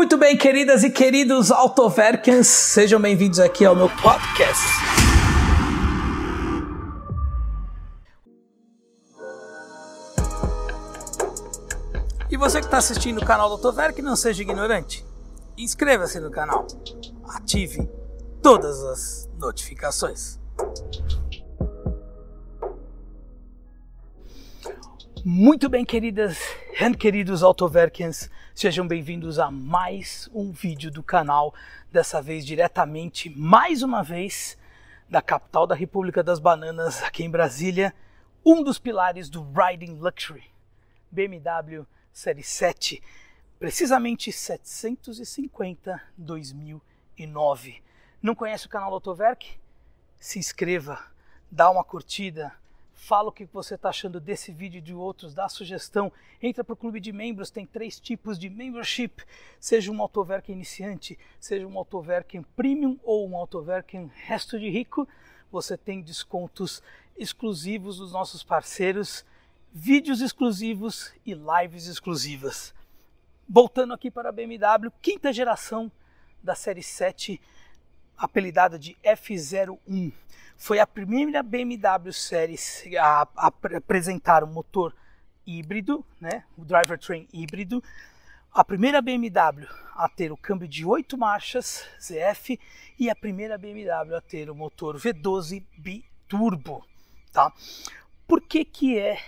Muito bem, queridas e queridos Autoverkens, sejam bem-vindos aqui ao meu podcast. E você que está assistindo o canal do Autoverk, não seja ignorante. Inscreva-se no canal. Ative todas as notificações. Muito bem, queridas e queridos Autoverkens, sejam bem-vindos a mais um vídeo do canal, dessa vez diretamente, mais uma vez, da capital da República das Bananas, aqui em Brasília, um dos pilares do Riding Luxury, BMW Série 7, precisamente 750 2009. Não conhece o canal do Autoverk? Se inscreva, dá uma curtida, fala o que você está achando desse vídeo e de outros, dá sugestão, entra para o clube de membros, tem três tipos de membership, seja um Autoverk iniciante, seja um Autoverk premium ou um Autoverk resto de rico, você tem descontos exclusivos dos nossos parceiros, vídeos exclusivos e lives exclusivas. Voltando aqui para a BMW, quinta geração da série 7, apelidada de F01 foi a primeira BMW Series a, a apresentar um motor híbrido, né, o drivetrain híbrido, a primeira BMW a ter o câmbio de 8 marchas ZF e a primeira BMW a ter o motor V12 biturbo, tá? Por que que é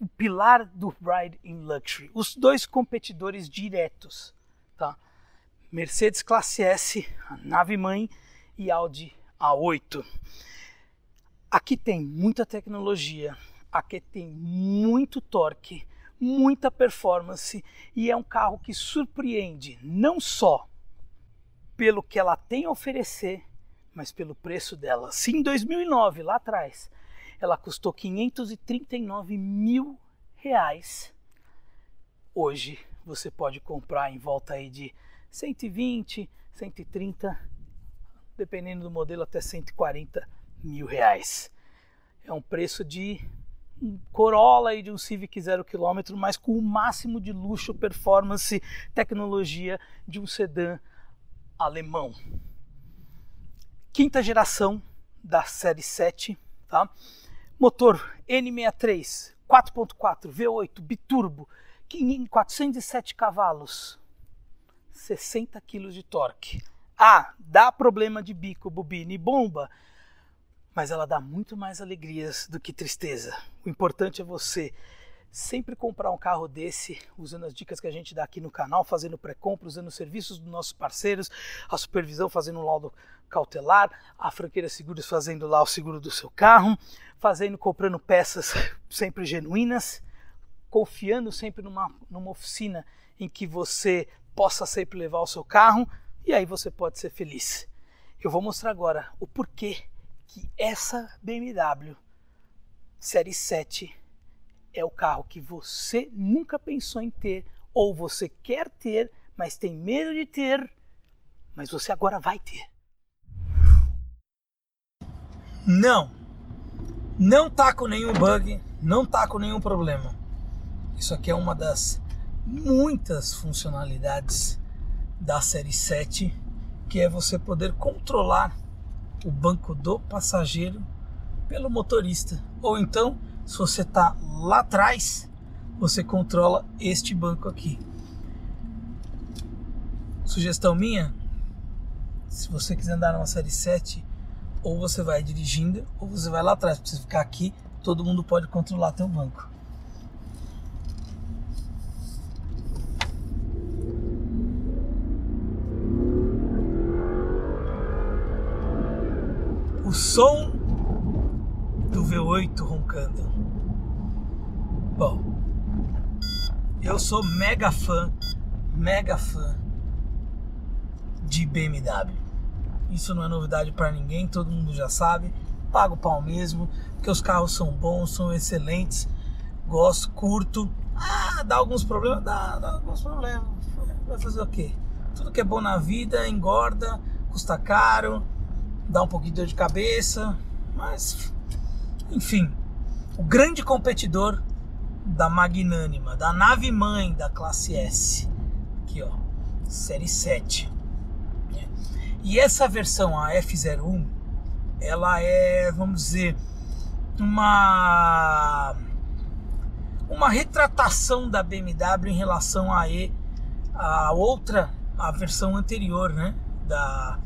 o pilar do Ride in Luxury? Os dois competidores diretos? Mercedes Classe S, a nave mãe e Audi a8. Aqui tem muita tecnologia, aqui tem muito torque, muita performance e é um carro que surpreende não só pelo que ela tem a oferecer, mas pelo preço dela. Se em 2009, lá atrás, ela custou 539 mil reais, hoje você pode comprar em volta aí de 120, 130 dependendo do modelo, até 140 mil reais. É um preço de um Corolla e de um Civic zero quilômetro, mas com o máximo de luxo, performance, tecnologia de um sedã alemão. Quinta geração da série 7, tá? Motor N63 4.4 V8 biturbo, 407 cavalos, 60 kg de torque. Ah, dá problema de bico, bobina e bomba, mas ela dá muito mais alegrias do que tristeza. O importante é você sempre comprar um carro desse, usando as dicas que a gente dá aqui no canal, fazendo pré-compra, usando os serviços dos nossos parceiros, a supervisão fazendo um laudo cautelar, a franqueira seguros fazendo lá o seguro do seu carro, fazendo, comprando peças sempre genuínas, confiando sempre numa, numa oficina em que você possa sempre levar o seu carro e aí você pode ser feliz. Eu vou mostrar agora o porquê que essa BMW Série 7 é o carro que você nunca pensou em ter ou você quer ter, mas tem medo de ter, mas você agora vai ter. Não. Não tá com nenhum bug, não tá com nenhum problema. Isso aqui é uma das muitas funcionalidades da série 7, que é você poder controlar o banco do passageiro pelo motorista. Ou então, se você está lá atrás, você controla este banco aqui. Sugestão minha, se você quiser andar numa série 7, ou você vai dirigindo, ou você vai lá atrás. Para você ficar aqui, todo mundo pode controlar teu banco. Som do V8 roncando. Bom, eu sou mega fã, mega fã de BMW. Isso não é novidade para ninguém, todo mundo já sabe. Pago pau mesmo, porque os carros são bons, são excelentes. Gosto, curto. Ah, dá alguns problemas? Dá, dá alguns problemas. Vai fazer o quê? Tudo que é bom na vida engorda, custa caro dá um pouquinho de dor de cabeça, mas enfim, o grande competidor da magnânima, da nave mãe da classe S. Aqui, ó. série 7. E essa versão, a F01, ela é, vamos dizer, uma uma retratação da BMW em relação a, e, a outra, a versão anterior, né, da,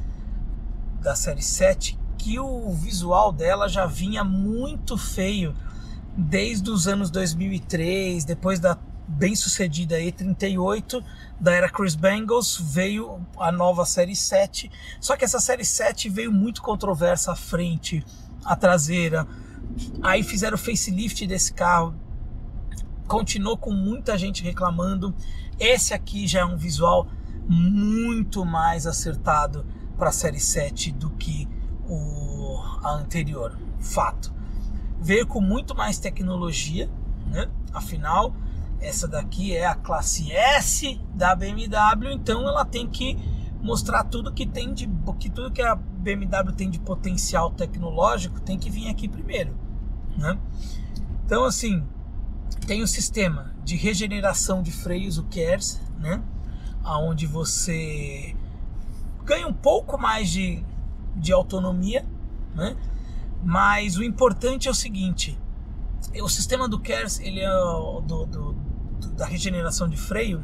da série 7, que o visual dela já vinha muito feio desde os anos 2003, depois da bem sucedida E38 da era Chris Bengals, veio a nova série 7. Só que essa série 7 veio muito controversa à frente, a traseira. Aí fizeram o facelift desse carro. Continuou com muita gente reclamando. Esse aqui já é um visual muito mais acertado para a série 7 do que o a anterior. Fato. Veio com muito mais tecnologia, né? Afinal, essa daqui é a classe S da BMW, então ela tem que mostrar tudo que tem de que tudo que a BMW tem de potencial tecnológico tem que vir aqui primeiro, né? Então assim, tem o sistema de regeneração de freios, o KERS, né? Aonde você ganha um pouco mais de, de autonomia, né? Mas o importante é o seguinte, o sistema do KERS, ele é do, do, da regeneração de freio,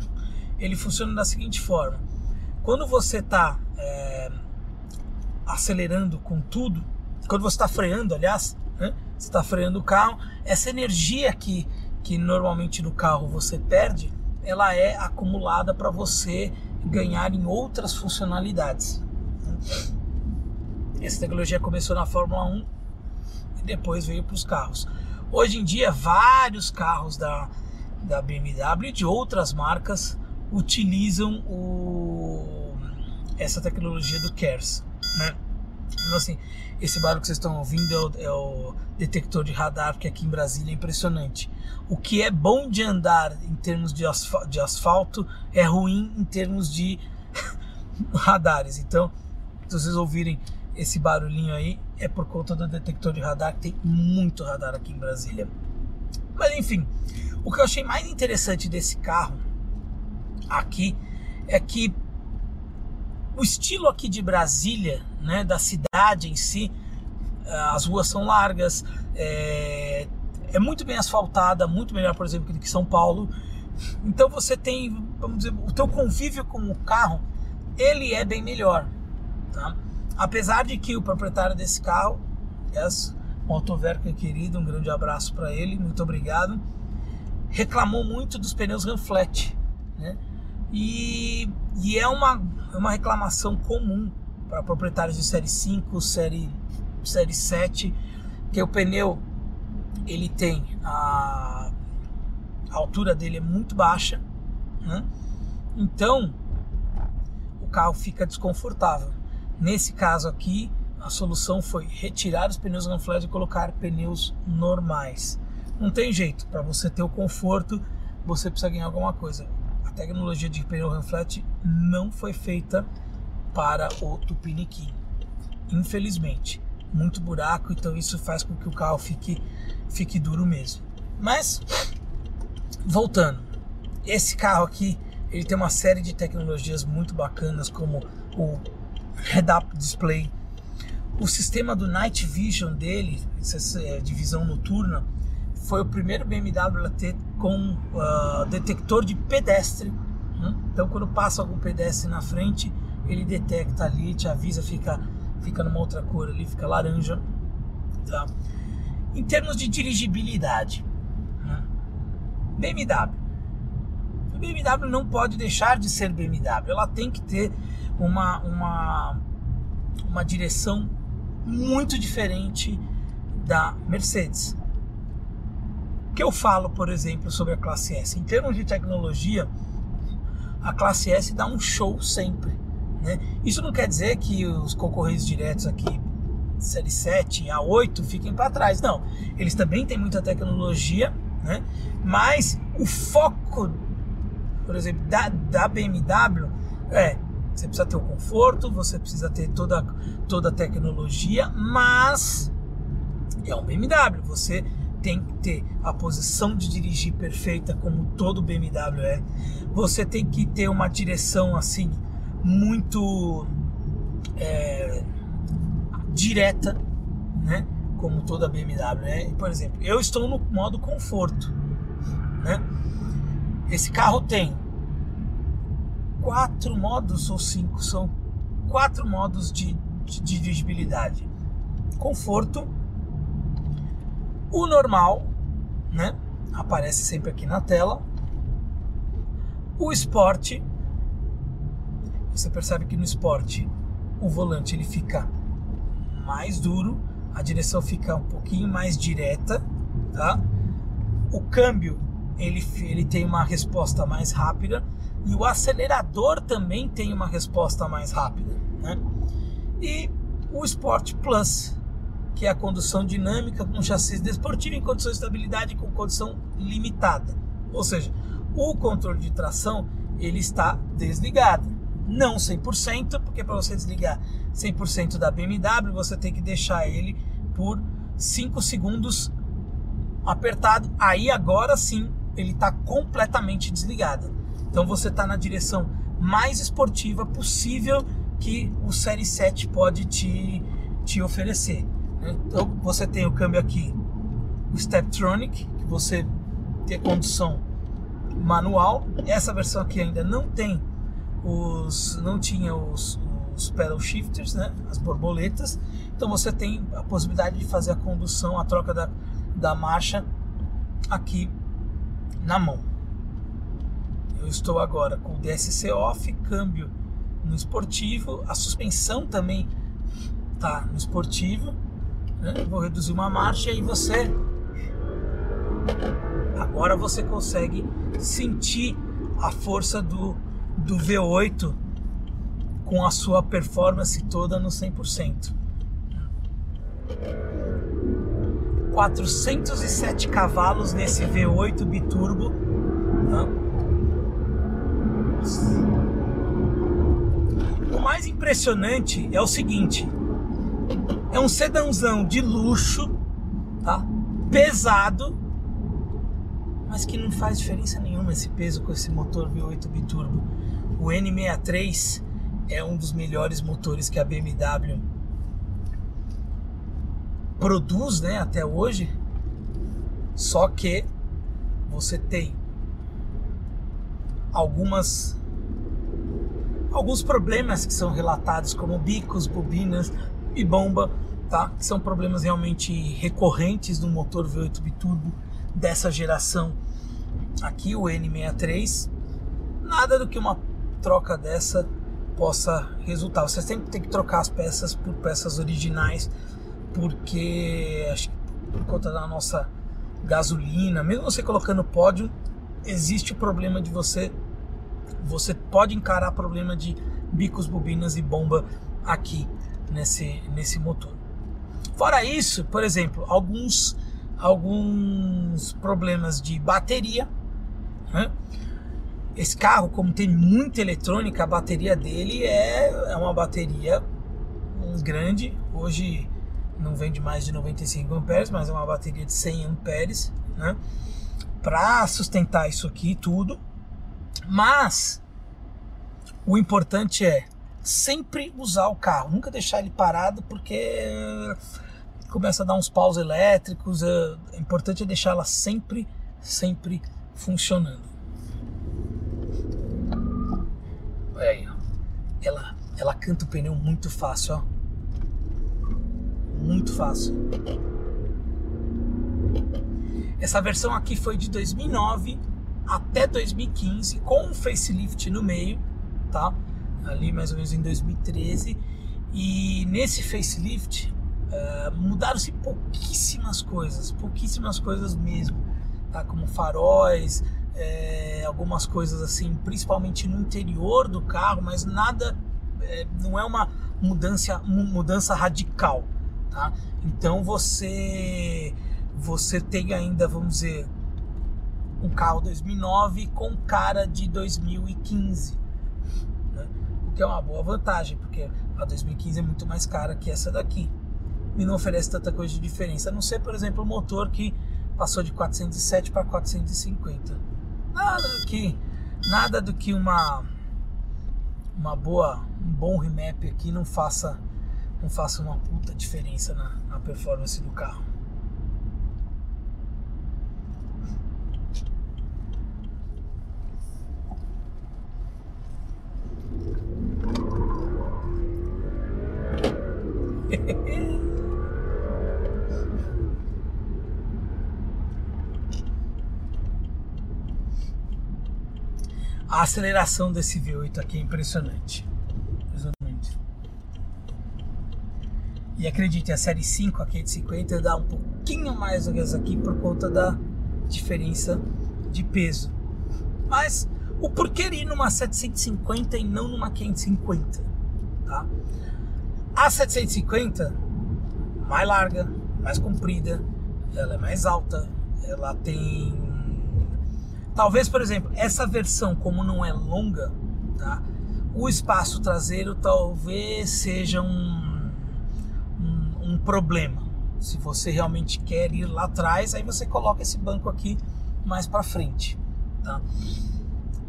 ele funciona da seguinte forma: quando você está é, acelerando com tudo, quando você está freando, aliás, né, você está freando o carro, essa energia que, que normalmente no carro você perde, ela é acumulada para você ganhar em outras funcionalidades. Essa tecnologia começou na Fórmula 1 e depois veio para os carros. Hoje em dia, vários carros da, da BMW e de outras marcas utilizam o, essa tecnologia do CARES, né? Então, assim, esse barulho que vocês estão ouvindo é o, é o, detector de radar, que aqui em Brasília é impressionante. O que é bom de andar em termos de de asfalto é ruim em termos de radares. Então, se vocês ouvirem esse barulhinho aí, é por conta do detector de radar, que tem muito radar aqui em Brasília. Mas enfim, o que eu achei mais interessante desse carro aqui é que o estilo aqui de Brasília, né, da cidade em si, eh, as ruas são largas, é, é muito bem asfaltada, muito melhor, por exemplo, do que São Paulo. Então você tem, vamos dizer, o teu convívio com o carro, ele é bem melhor, tá? Apesar de que o proprietário desse carro, yes, um querido, um grande abraço para ele, muito obrigado reclamou muito dos pneus Ranflet, né? E, e é uma, é uma reclamação comum para proprietários de série 5, série, série 7, que o pneu ele tem a, a altura dele é muito baixa, né? Então o carro fica desconfortável. Nesse caso aqui, a solução foi retirar os pneus Ranflet e colocar pneus normais. Não tem jeito, para você ter o conforto, você precisa ganhar alguma coisa. Tecnologia de pneu Ranflet não foi feita para o Tupiniquim, infelizmente. Muito buraco, então isso faz com que o carro fique, fique duro mesmo. Mas, voltando, esse carro aqui, ele tem uma série de tecnologias muito bacanas, como o head-up display, o sistema do night vision dele, é de visão noturna, foi o primeiro BMW a ter com uh, detector de pedestre. Né? Então, quando passa algum pedestre na frente, ele detecta ali, te avisa, fica, fica numa outra cor ali, fica laranja. Tá? Em termos de dirigibilidade, né? BMW. A BMW não pode deixar de ser BMW, ela tem que ter uma, uma, uma direção muito diferente da Mercedes que eu falo, por exemplo, sobre a classe S? Em termos de tecnologia, a classe S dá um show sempre. Né? Isso não quer dizer que os concorrentes diretos aqui, série 7 a 8, fiquem para trás. Não, eles também têm muita tecnologia, né? mas o foco, por exemplo, da, da BMW é você precisa ter o conforto, você precisa ter toda, toda a tecnologia, mas é um BMW. Você tem que ter a posição de dirigir perfeita, como todo BMW é. Você tem que ter uma direção assim muito é, direta, né? Como toda BMW é. Por exemplo, eu estou no modo conforto, né? Esse carro tem quatro modos ou cinco, são quatro modos de, de, de dirigibilidade: conforto, o normal, né? Aparece sempre aqui na tela. O esporte, você percebe que no esporte o volante ele fica mais duro, a direção fica um pouquinho mais direta, tá? O câmbio ele, ele tem uma resposta mais rápida e o acelerador também tem uma resposta mais rápida, né? E o Sport Plus, que é a condução dinâmica com chassi desportivo em condição de estabilidade com condição limitada. Ou seja, o controle de tração ele está desligado. Não 100%, porque para você desligar 100% da BMW, você tem que deixar ele por 5 segundos apertado. Aí agora sim ele está completamente desligado. Então você está na direção mais esportiva possível que o Série 7 pode te, te oferecer. Então você tem o câmbio aqui, o Steptronic, que você tem condução manual. Essa versão aqui ainda não tem os, não tinha os, os pedal shifters, né, as borboletas. Então você tem a possibilidade de fazer a condução, a troca da, da marcha aqui na mão. Eu estou agora com o DSC off, câmbio no esportivo, a suspensão também tá no esportivo né? Vou reduzir uma marcha e você agora você consegue sentir a força do, do V8 com a sua performance toda no 100%. 407 cavalos nesse V8 biturbo. Tá? O mais impressionante é o seguinte: é um sedãozão de luxo, tá? Pesado, mas que não faz diferença nenhuma esse peso com esse motor V8 biturbo. O N63 é um dos melhores motores que a BMW produz, né, até hoje. Só que você tem algumas alguns problemas que são relatados como bicos, bobinas, e bomba, tá? São problemas realmente recorrentes no motor V8 biturbo dessa geração aqui, o N63. Nada do que uma troca dessa possa resultar. Você sempre tem que trocar as peças por peças originais, porque acho que por conta da nossa gasolina, mesmo você colocando pódio, existe o problema de você você pode encarar problema de bicos, bobinas e bomba aqui nesse, nesse motor. Fora isso, por exemplo, alguns, alguns problemas de bateria. Né? Esse carro, como tem muita eletrônica, a bateria dele é, é uma bateria grande. Hoje não vende mais de 95 amperes, mas é uma bateria de 100 amperes, né? Para sustentar isso aqui tudo. Mas o importante é sempre usar o carro, nunca deixar ele parado porque começa a dar uns paus elétricos. É, é importante é deixar ela sempre, sempre funcionando. Olha aí, ó. Ela, ela canta o pneu muito fácil, ó. Muito fácil. Essa versão aqui foi de 2009 até 2015 com um facelift no meio, tá? ali mais ou menos em 2013. E nesse facelift uh, mudaram-se pouquíssimas coisas, pouquíssimas coisas mesmo, tá? Como faróis, é, algumas coisas assim, principalmente no interior do carro, mas nada, é, não é uma mudança, mudança radical, tá? Então você, você tem ainda, vamos dizer, um carro 2009 com cara de 2015 que é uma boa vantagem, porque a 2015 é muito mais cara que essa daqui e não oferece tanta coisa de diferença. A não ser, por exemplo, o motor que passou de 407 para 450. Nada do que, nada do que uma uma boa, um bom remap aqui não faça não faça uma puta diferença na, na performance do carro. A aceleração desse V8 aqui é impressionante. Impressionante. E acredite, a série 5 aqui de 50 dá um pouquinho mais do essa aqui por conta da diferença de peso. Mas o porquê ir numa 750 e não numa 550? Tá? A 750, mais larga, mais comprida, ela é mais alta, ela tem Talvez, por exemplo, essa versão, como não é longa, tá? o espaço traseiro talvez seja um, um, um problema. Se você realmente quer ir lá atrás, aí você coloca esse banco aqui mais para frente. Tá?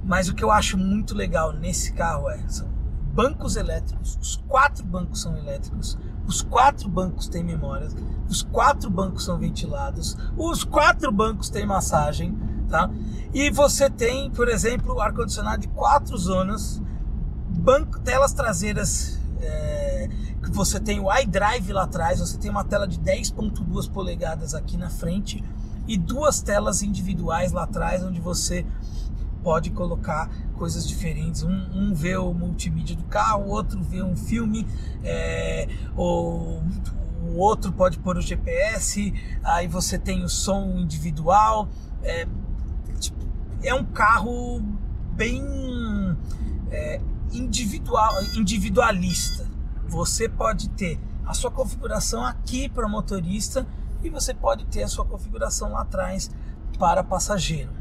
Mas o que eu acho muito legal nesse carro é são bancos elétricos, os quatro bancos são elétricos, os quatro bancos têm memória, os quatro bancos são ventilados, os quatro bancos têm massagem, tá? E você tem, por exemplo, ar-condicionado de quatro zonas, banco, telas traseiras, é, você tem o iDrive lá atrás, você tem uma tela de 10.2 polegadas aqui na frente e duas telas individuais lá atrás, onde você pode colocar coisas diferentes. Um, um vê o multimídia do carro, o outro vê um filme, é, ou o outro pode pôr o GPS, aí você tem o som individual. É, é um carro bem é, individual, individualista. Você pode ter a sua configuração aqui para motorista e você pode ter a sua configuração lá atrás para passageiro.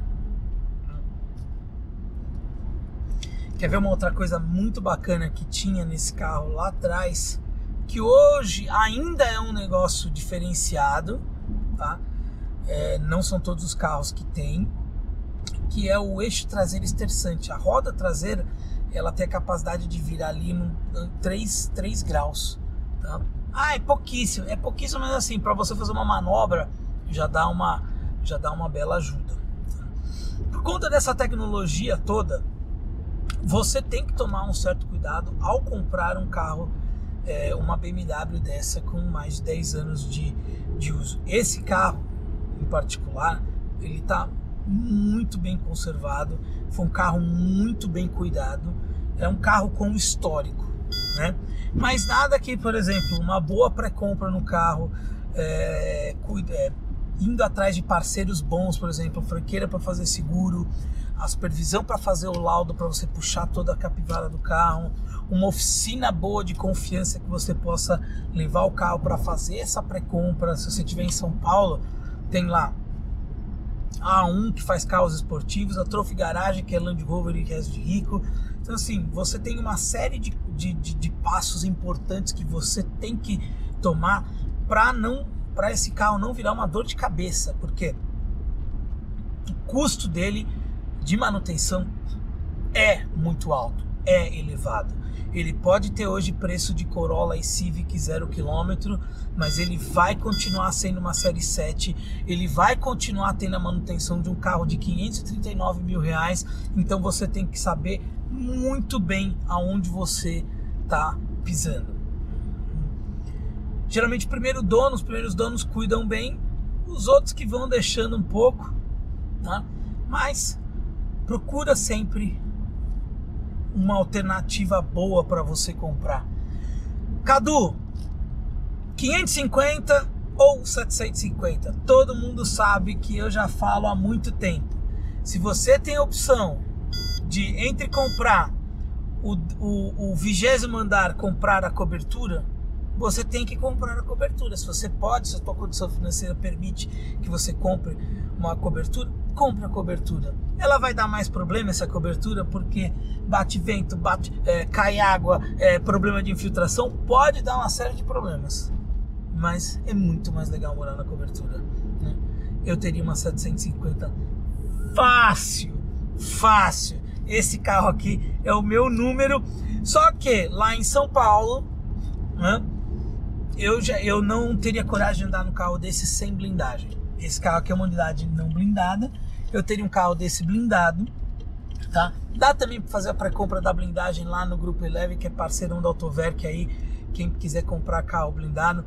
Quer ver uma outra coisa muito bacana que tinha nesse carro lá atrás, que hoje ainda é um negócio diferenciado, tá? É, não são todos os carros que tem, que é o eixo traseiro esterçante. A roda traseira ela tem a capacidade de virar ali em 3, 3 graus. Tá? Ah, é pouquíssimo, é pouquíssimo, mas assim, para você fazer uma manobra já dá uma, já dá uma bela ajuda. Tá? Por conta dessa tecnologia toda, você tem que tomar um certo cuidado ao comprar um carro, é, uma BMW dessa com mais de 10 anos de, de uso. Esse carro, em particular, ele está muito bem conservado, foi um carro muito bem cuidado, é um carro com histórico, né? Mas nada que, por exemplo, uma boa pré-compra no carro, é, é, indo atrás de parceiros bons, por exemplo, franqueira para fazer seguro, a supervisão para fazer o laudo para você puxar toda a capivara do carro, uma oficina boa de confiança que você possa levar o carro para fazer essa pré-compra. Se você estiver em São Paulo, tem lá A1 que faz carros esportivos, a Trophy Garage que é Land Rover e resto de rico. Então assim, você tem uma série de, de, de, de passos importantes que você tem que tomar para não para esse carro não virar uma dor de cabeça, porque o custo dele de manutenção é muito alto, é elevado. Ele pode ter hoje preço de Corolla e Civic 0 km, mas ele vai continuar sendo uma série 7, ele vai continuar tendo a manutenção de um carro de 539 mil reais, então você tem que saber muito bem aonde você está pisando. Geralmente primeiro dono, os primeiros donos cuidam bem, os outros que vão deixando um pouco, tá? Mas procura sempre uma alternativa boa para você comprar. Cadu, 550 ou 750? Todo mundo sabe que eu já falo há muito tempo. Se você tem a opção de entre comprar o vigésimo andar, comprar a cobertura, você tem que comprar a cobertura. Se você pode, se a sua condição financeira permite que você compre uma cobertura, compre a cobertura. Ela vai dar mais problema essa cobertura porque bate vento, bate, é, cai água, é, problema de infiltração, pode dar uma série de problemas. Mas é muito mais legal morar na cobertura. Né? eu teria uma 750 fácil, fácil. Esse carro aqui é o meu número. Só que lá em São Paulo, né, eu, já, eu não teria coragem de andar no carro desse sem blindagem. Esse carro aqui é uma unidade não blindada. Eu teria um carro desse blindado, tá? Dá também para fazer a pré-compra da blindagem lá no Grupo Eleve, que é parceirão da Autoverk aí. Quem quiser comprar carro blindado,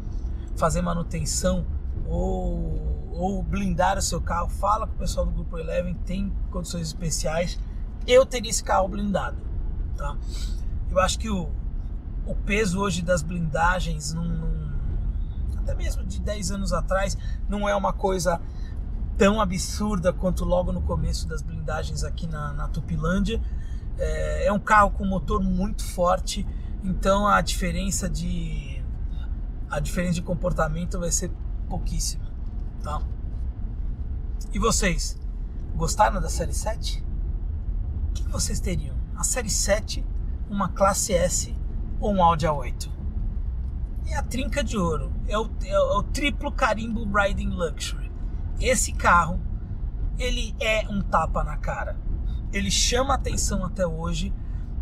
fazer manutenção ou, ou blindar o seu carro, fala com o pessoal do Grupo Eleven, tem condições especiais. Eu teria esse carro blindado, tá? Eu acho que o, o peso hoje das blindagens, num, num, até mesmo de 10 anos atrás, não é uma coisa tão absurda quanto logo no começo das blindagens aqui na, na Tupilândia. É, é um carro com motor muito forte, então a diferença de a diferença de comportamento vai ser pouquíssima, tá? E vocês, gostaram da série 7? O que vocês teriam? A série 7, uma classe S ou um Audi A8? É a trinca de ouro, é o, é o triplo carimbo Riding Luxury. Esse carro, ele é um tapa na cara. Ele chama atenção até hoje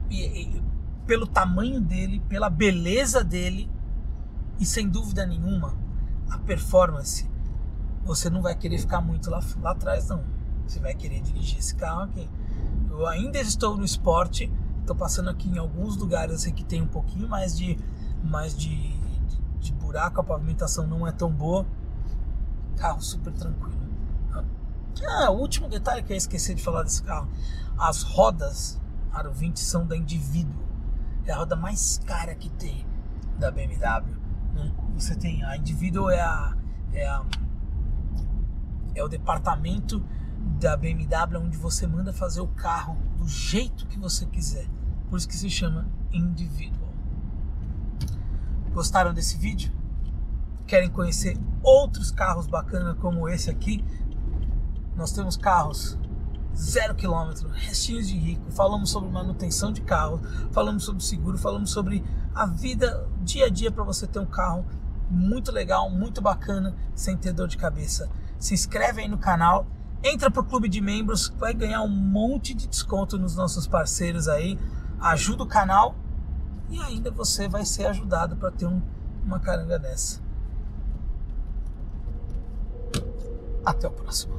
e, e, pelo tamanho dele, pela beleza dele e sem dúvida nenhuma, a performance, você não vai querer ficar muito lá, lá atrás, não. Você vai querer dirigir esse carro aqui. Eu ainda estou no esporte, estou passando aqui em alguns lugares que tem um pouquinho mais de, mais de, de, de buraco, a pavimentação não é tão boa. Carro super tranquilo. Ah, o último detalhe que eu esqueci de falar desse carro: as rodas Aro 20 são da Individual. É a roda mais cara que tem da BMW. Você tem a indivíduo é a, é a é o departamento da BMW onde você manda fazer o carro do jeito que você quiser. Por isso que se chama individual. Gostaram desse vídeo? Querem conhecer outros carros bacanas como esse aqui? Nós temos carros zero quilômetro, restinhos de rico. Falamos sobre manutenção de carro, falamos sobre seguro, falamos sobre a vida dia a dia para você ter um carro muito legal, muito bacana, sem ter dor de cabeça. Se inscreve aí no canal, entra pro clube de membros, vai ganhar um monte de desconto nos nossos parceiros aí, ajuda o canal e ainda você vai ser ajudado para ter um, uma caranga dessa. Até o próximo.